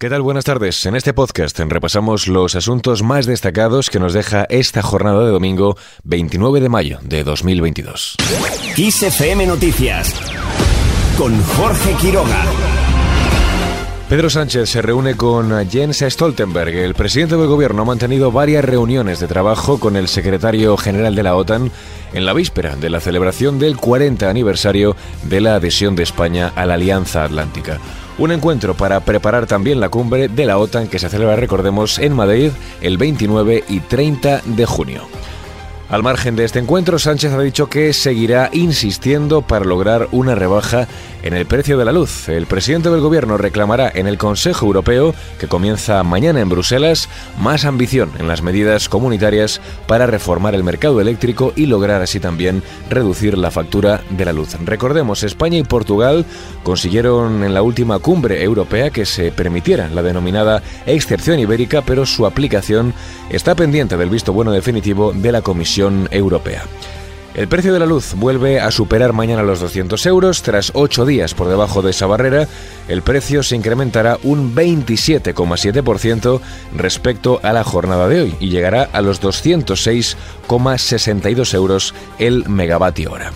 ¿Qué tal? Buenas tardes. En este podcast repasamos los asuntos más destacados que nos deja esta jornada de domingo 29 de mayo de 2022. XFM Noticias con Jorge Quiroga. Pedro Sánchez se reúne con Jens Stoltenberg. El presidente del gobierno ha mantenido varias reuniones de trabajo con el secretario general de la OTAN en la víspera de la celebración del 40 aniversario de la adhesión de España a la Alianza Atlántica. Un encuentro para preparar también la cumbre de la OTAN que se celebra, recordemos, en Madrid el 29 y 30 de junio. Al margen de este encuentro, Sánchez ha dicho que seguirá insistiendo para lograr una rebaja en el precio de la luz. El presidente del gobierno reclamará en el Consejo Europeo, que comienza mañana en Bruselas, más ambición en las medidas comunitarias para reformar el mercado eléctrico y lograr así también reducir la factura de la luz. Recordemos, España y Portugal consiguieron en la última cumbre europea que se permitiera la denominada excepción ibérica, pero su aplicación está pendiente del visto bueno definitivo de la Comisión Europea. El precio de la luz vuelve a superar mañana los 200 euros. Tras ocho días por debajo de esa barrera, el precio se incrementará un 27,7% respecto a la jornada de hoy y llegará a los 206,62 euros el megavatio hora.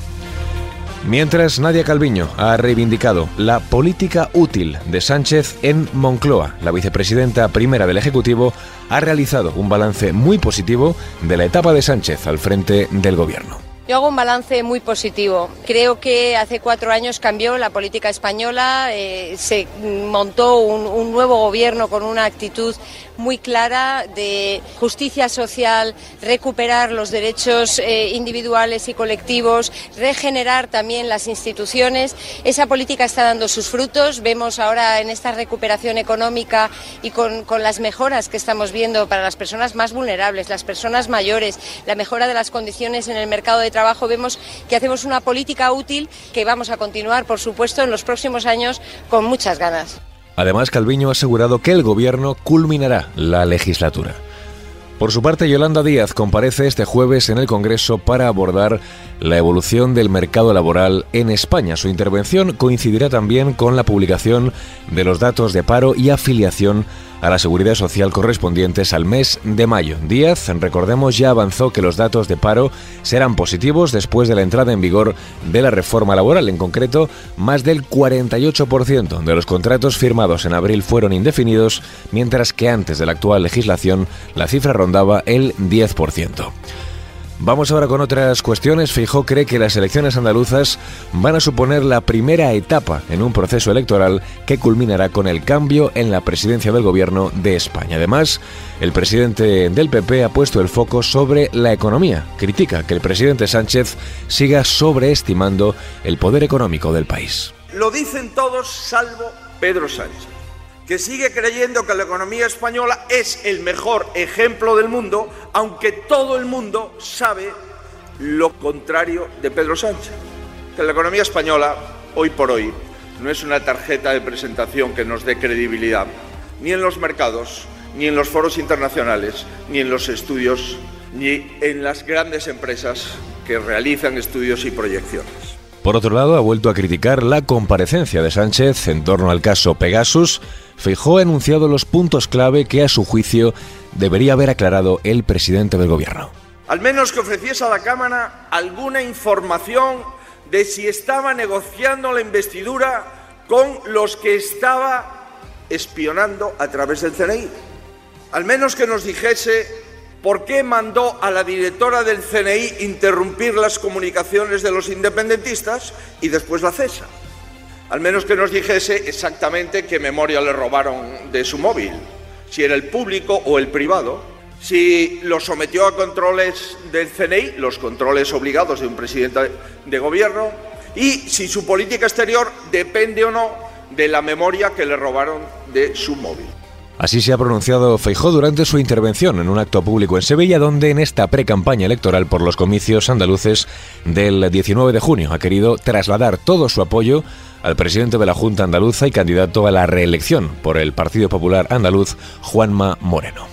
Mientras Nadia Calviño ha reivindicado la política útil de Sánchez en Moncloa, la vicepresidenta primera del Ejecutivo ha realizado un balance muy positivo de la etapa de Sánchez al frente del gobierno. Yo hago un balance muy positivo. Creo que hace cuatro años cambió la política española, eh, se montó un, nuevo gobierno con una actitud muy clara de justicia social, recuperar los derechos eh, individuales y colectivos, regenerar también las instituciones. Esa política está dando sus frutos. Vemos ahora en esta recuperación económica y con, con las mejoras que estamos viendo para las personas más vulnerables, las personas mayores, la mejora de las condiciones en el mercado de trabajo, vemos que hacemos una política útil que vamos a continuar, por supuesto, en los próximos años con muchas ganas. Además, Calviño ha asegurado que el gobierno culminará la legislatura. Por su parte, Yolanda Díaz comparece este jueves en el Congreso para abordar la evolución del mercado laboral en España. Su intervención coincidirá también con la publicación de los datos de paro y afiliación a la seguridad social correspondientes al mes de mayo. Díaz, recordemos, ya avanzó que los datos de paro serán positivos después de la entrada en vigor de la reforma laboral. En concreto, más del 48% de los contratos firmados en abril fueron indefinidos, mientras que antes de la actual legislación la cifra rondaba el 10%. Vamos ahora con otras cuestiones. Fijó cree que las elecciones andaluzas van a suponer la primera etapa en un proceso electoral que culminará con el cambio en la presidencia del gobierno de España. Además, el presidente del PP ha puesto el foco sobre la economía. Critica que el presidente Sánchez siga sobreestimando el poder económico del país. Lo dicen todos salvo Pedro Sánchez que sigue creyendo que la economía española es el mejor ejemplo del mundo, aunque todo el mundo sabe lo contrario de Pedro Sánchez. Que la economía española, hoy por hoy, no es una tarjeta de presentación que nos dé credibilidad, ni en los mercados, ni en los foros internacionales, ni en los estudios, ni en las grandes empresas que realizan estudios y proyecciones. Por otro lado, ha vuelto a criticar la comparecencia de Sánchez en torno al caso Pegasus. Fijó ha enunciado los puntos clave que, a su juicio, debería haber aclarado el presidente del gobierno. Al menos que ofreciese a la Cámara alguna información de si estaba negociando la investidura con los que estaba espionando a través del CNI. Al menos que nos dijese ¿Por qué mandó a la directora del CNI interrumpir las comunicaciones de los independentistas y después la cesa? Al menos que nos dijese exactamente qué memoria le robaron de su móvil, si era el público o el privado, si lo sometió a controles del CNI, los controles obligados de un presidente de gobierno, y si su política exterior depende o no de la memoria que le robaron de su móvil. Así se ha pronunciado Feijó durante su intervención en un acto público en Sevilla, donde en esta pre-campaña electoral por los comicios andaluces del 19 de junio ha querido trasladar todo su apoyo al presidente de la Junta Andaluza y candidato a la reelección por el Partido Popular Andaluz, Juanma Moreno.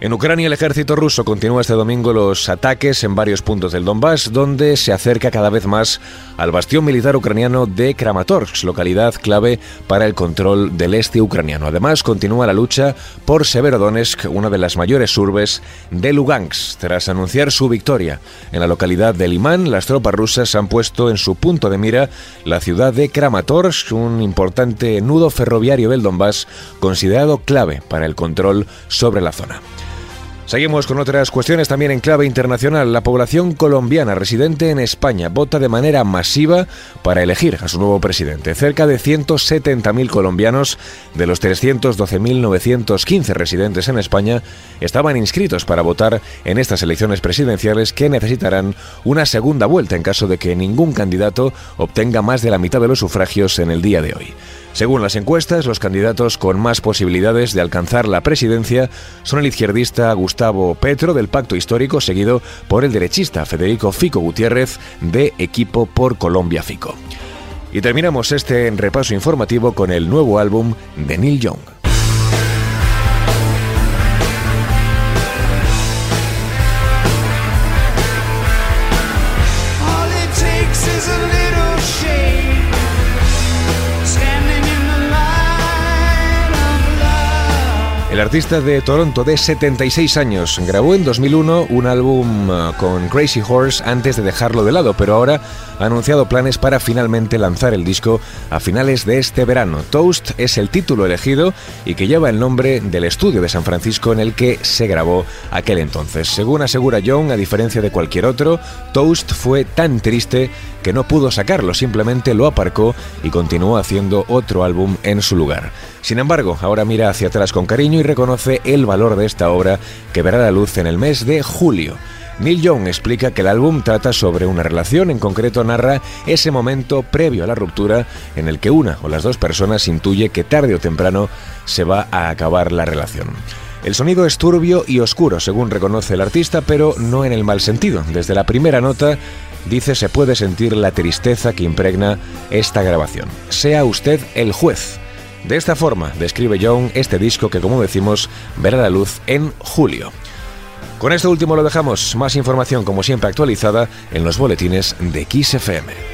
En Ucrania el ejército ruso continúa este domingo los ataques en varios puntos del Donbass, donde se acerca cada vez más al bastión militar ucraniano de Kramatorsk, localidad clave para el control del este ucraniano. Además, continúa la lucha por Severodonetsk, una de las mayores urbes de Lugansk. Tras anunciar su victoria en la localidad de Limán, las tropas rusas han puesto en su punto de mira la ciudad de Kramatorsk, un importante nudo ferroviario del Donbass considerado clave para el control sobre la zona. Seguimos con otras cuestiones también en clave internacional. La población colombiana residente en España vota de manera masiva para elegir a su nuevo presidente. Cerca de 170.000 colombianos de los 312.915 residentes en España estaban inscritos para votar en estas elecciones presidenciales que necesitarán una segunda vuelta en caso de que ningún candidato obtenga más de la mitad de los sufragios en el día de hoy. Según las encuestas, los candidatos con más posibilidades de alcanzar la presidencia son el izquierdista Gustavo Petro del Pacto Histórico, seguido por el derechista Federico Fico Gutiérrez de Equipo por Colombia Fico. Y terminamos este repaso informativo con el nuevo álbum de Neil Young. El artista de Toronto de 76 años grabó en 2001 un álbum uh, con Crazy Horse antes de dejarlo de lado, pero ahora ha anunciado planes para finalmente lanzar el disco a finales de este verano. Toast es el título elegido y que lleva el nombre del estudio de San Francisco en el que se grabó aquel entonces. Según asegura Young, a diferencia de cualquier otro, Toast fue tan triste que no pudo sacarlo, simplemente lo aparcó y continuó haciendo otro álbum en su lugar. Sin embargo, ahora mira hacia atrás con cariño y reconoce el valor de esta obra que verá la luz en el mes de julio. Neil Young explica que el álbum trata sobre una relación, en concreto narra ese momento previo a la ruptura en el que una o las dos personas intuye que tarde o temprano se va a acabar la relación. El sonido es turbio y oscuro, según reconoce el artista, pero no en el mal sentido. Desde la primera nota, dice se puede sentir la tristeza que impregna esta grabación. Sea usted el juez. De esta forma describe Young este disco que, como decimos, verá la luz en julio. Con esto último lo dejamos. Más información, como siempre, actualizada en los boletines de XFM.